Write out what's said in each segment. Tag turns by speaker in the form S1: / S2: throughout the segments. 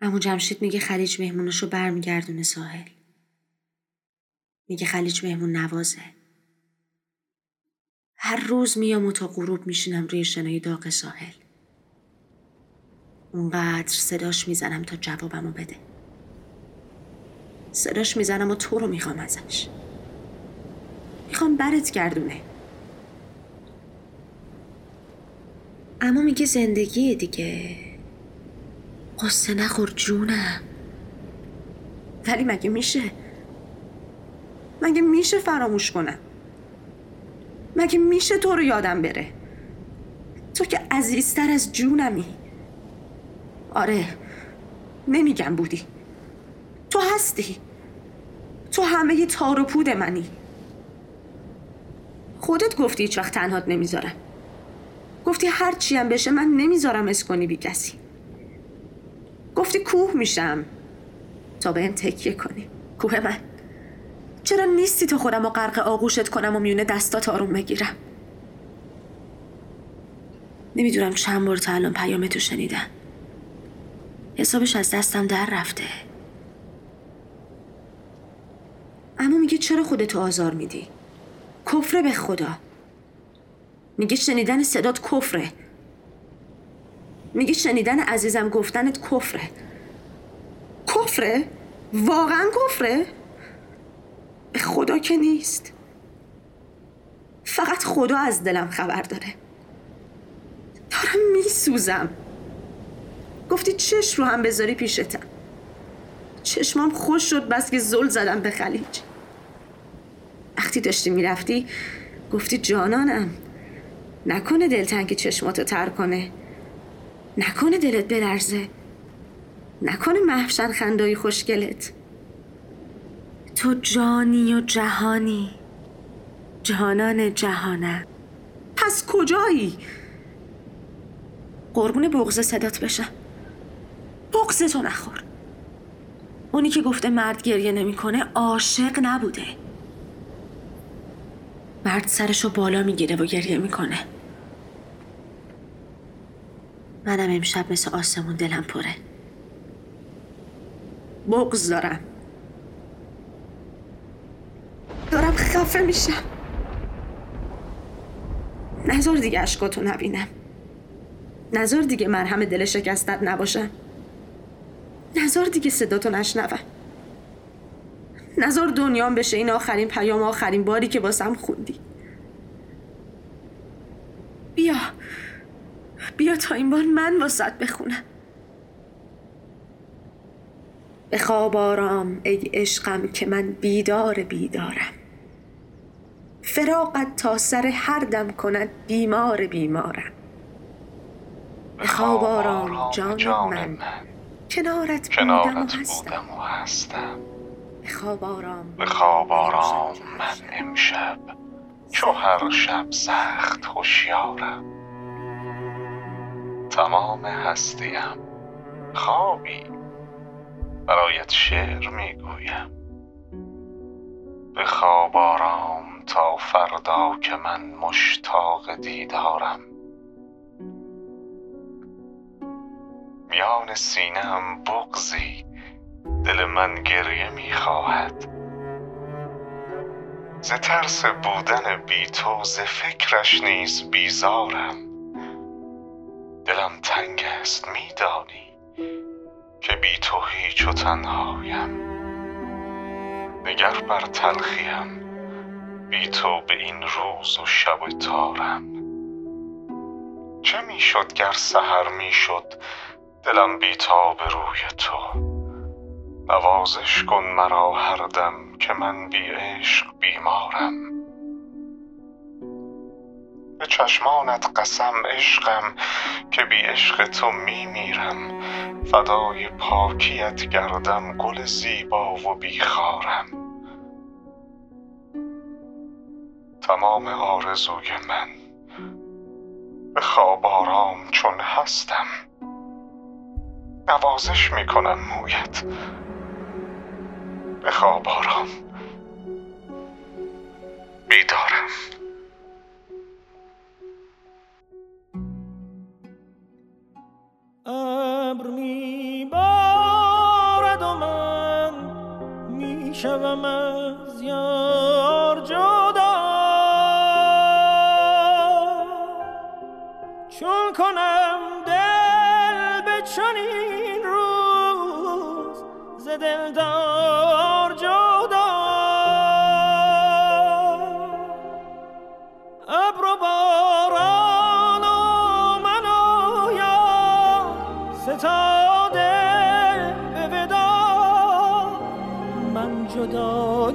S1: امو جمشید میگه خلیج مهموناشو برمیگردونه ساحل. میگه خلیج مهمون نوازه. هر روز میام و تا غروب میشینم روی شنای داغ ساحل. اونقدر صداش می‌زنم تا جوابمو بده. صداش می‌زنم و تو رو می‌خوام ازش. می‌خوام برت گردونه. اما میگه زندگی دیگه. قصه نخور جونم. ولی مگه میشه؟ مگه میشه فراموش کنم؟ مگه میشه تو رو یادم بره؟ تو که عزیزتر از جونمی. آره نمیگم بودی. تو هستی. تو همه تار و پود منی. خودت گفتی هیچ وقت تنهات نمی‌ذارم. گفتی هر چی هم بشه من نمی‌ذارم اس کنی بی کسی. گفتی کوه میشم تا به تکیه کنی. کوه من. چرا نیستی تو خودم و غرق آغوشت کنم و میونه دستات آروم بگیرم؟ نمی‌دونم چند بار تا الان پیام تو شنیدم. حسابش از دستم در رفته. اما میگه چرا خودتو آزار میدی؟ کفره به خدا. میگه شنیدن صدات کفره. میگه شنیدن عزیزم گفتنت کفره. کفره؟ واقعا کفره؟ خدا که نیست. فقط خدا از دلم خبر داره. دارم میسوزم. گفتی چشم رو هم بذاری پیشتم. چشمام خوش شد بس که زل زدم به خلیج. وقتی داشتی می‌رفتی گفتی جانانم نکنه دلتنگ چشماتو تر کنه. نکنه دلت بلرزه. نکنه محفشن خندایی خوشگلت. تو جانی و جهانی. جهانان جهانه. پس کجایی؟ قربون بغز صدات بشم. بغز تو نخور. اونی که گفته مرد گریه نمی‌کنه عاشق نبوده. مرد سرشو بالا می‌گیره و گریه می‌کنه. منم امشب مثل آسمون دلم پره. بغز دارم دارم خفه میشم. نظر دیگه اشکاتو نبینم. نظر دیگه مرهم دل شکستت نباشم نظر دیگه صداتو نشنوم نظر دنیام بشه این آخرین پیام آخرین باری که واسم خوندی. بیا. بیا تا این بار من واسط بخونم. به خواب آرام ای عشقم که من بیدار بیدارم. فراقت تا سر هر دم کند بیمار بیمارم. به خواب آرام جان من. کنارت بودم و هستم. خواب آرام
S2: خواب آرام من امشب. چو هر شب سخت هوشیارم. تمام هستیم. خوابی. برایت شعر می‌گویم. به خواب آرام تا فردا که من مشتاق دیدارم. میان سینم بغزی دل من گریه می‌خواهد. ز ترس بودن بی تو ز فکرش نیز بیزارم. دلم تنگ است میدانی که بی تو هیچ و تنهایم. نگر بر تلخیم بی تو به این روز و شب تارم. چه می‌شد گر سحر می‌شد؟ دلم بی به روی تو. نوازش کن مرا هر دم که من بی عشق بیمارم. به چشمانت قسم عشقم که بی عشق تو می میرم فدای پاکیت گردم گل زیبا و بیخارم. تمام آرزوی من. به خواب آرام چون هستم. نوازش می‌کنم مویت. به خواب آرام. بیدارم.
S3: ابر می بارد و من می شوم از یار چنین روز ز دلدار جدا. ابر و باران و من و یار ستاده به ودا. من جدا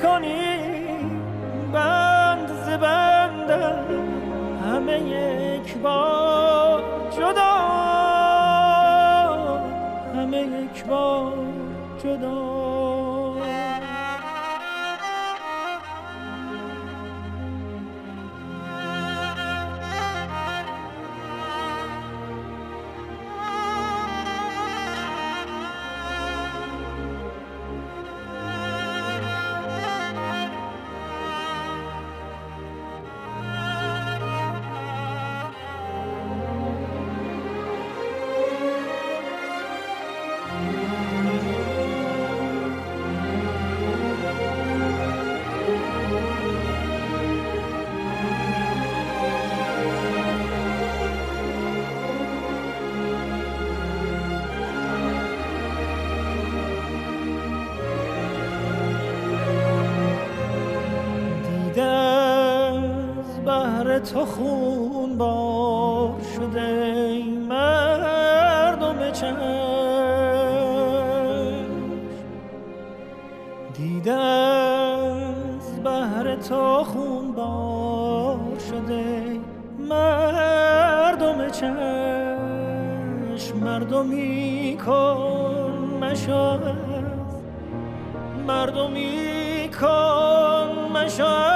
S3: چه کنی تو خون بار شده ای مردم چشم. دیده از بهر تو خون بار شده مردم چشم. مردمی کن مشاز مردمی کن مشاز